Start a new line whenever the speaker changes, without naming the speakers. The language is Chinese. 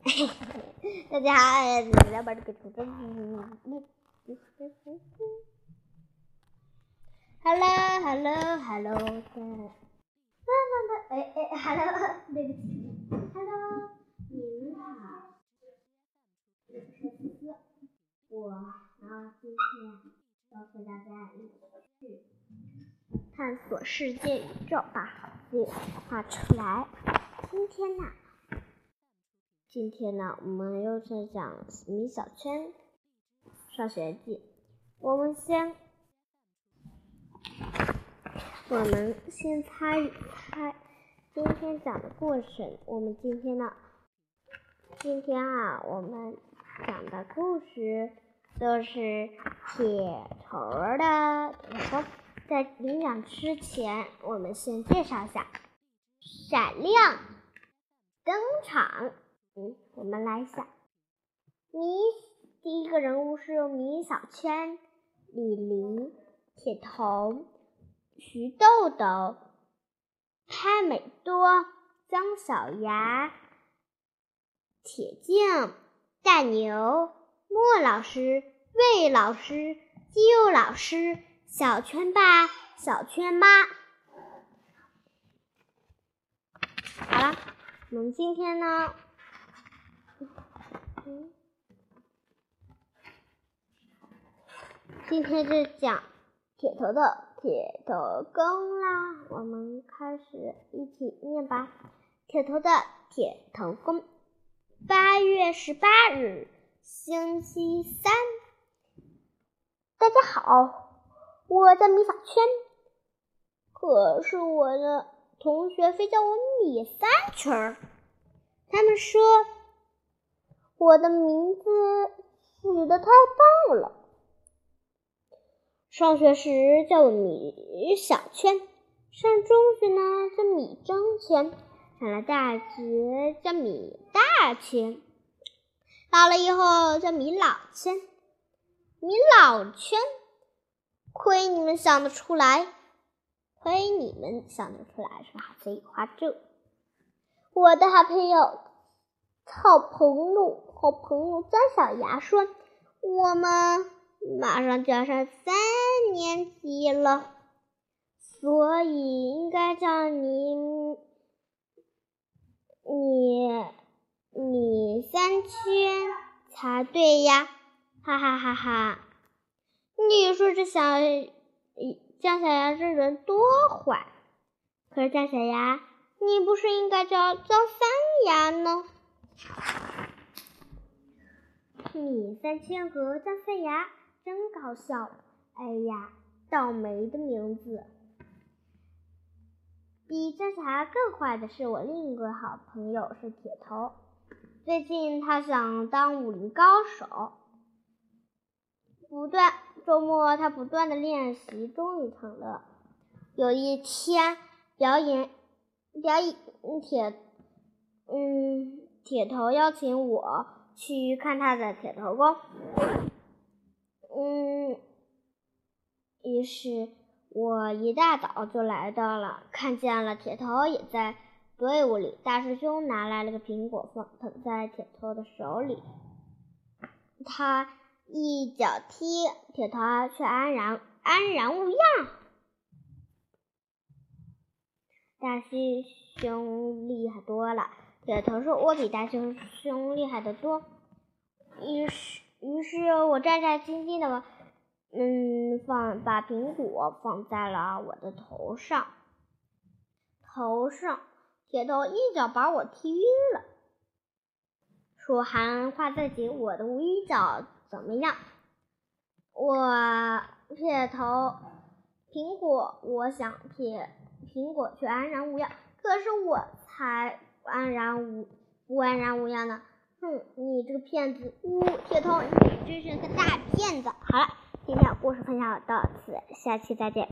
大家好，来把这个图片。Hello，Hello，Hello，妈妈的，哎哎，Hello，对不起，Hello，你们好，我是思，我呢今天要和大家一起去探索世界宇宙，把自己画出来。今天呢？今天呢，我们又在讲米小圈上学记。我们先，我们先猜一猜今天讲的故事。我们今天呢，今天啊，我们讲的故事都是铁头的。铁头在领奖之前，我们先介绍一下闪亮登场。嗯，我们来想，米第一个人物是米小圈、李黎、铁头、徐豆豆、潘美多、姜小牙、铁镜、大牛、莫老师、魏老师、肌肉老师、小圈爸、小圈妈。好了，我们今天呢？今天就讲铁头的铁头功啦，我们开始一起念吧。铁头的铁头功，八月十八日，星期三。大家好，我叫米小圈，可是我的同学非叫我米三圈儿。他们说。我的名字取得太棒了。上学时叫我米小圈，上中学呢叫米中圈，上了大学叫米大圈，老了以后叫米老圈。米老圈，亏你们想得出来，亏你们想得出来是吧？所以画这。我的好朋友。好朋友，好朋友姜小牙说：“我们马上就要上三年级了，所以应该叫你你你三圈才对呀！”哈哈哈哈！你说这小姜小牙这人多坏？可是姜小牙，你不是应该叫姜三牙呢？米三千和姜三牙真搞笑！哎呀，倒霉的名字！比姜小牙更坏的是我另一个好朋友是铁头。最近他想当武林高手，不断周末他不断的练习，终于成了。有一天表演表演铁，嗯。铁头邀请我去看他的铁头功，嗯，于是我一大早就来到了，看见了铁头也在队伍里。大师兄拿来了个苹果，放捧在铁头的手里，他一脚踢铁头，却安然安然无恙。大师兄厉害多了。铁头说：“我比大熊熊厉害的多。”于是，于是我战战兢兢的，嗯，放把苹果放在了我的头上。头上，铁头一脚把我踢晕了，说：“还画自己我的衣角怎么样？”我铁头苹果，我想铁苹果却安然无恙。可是我才。安然无不安然无恙的？哼，你这个骗子！呜，铁头，你真是个大骗子！好了，今天的故事分享到此，下期再见。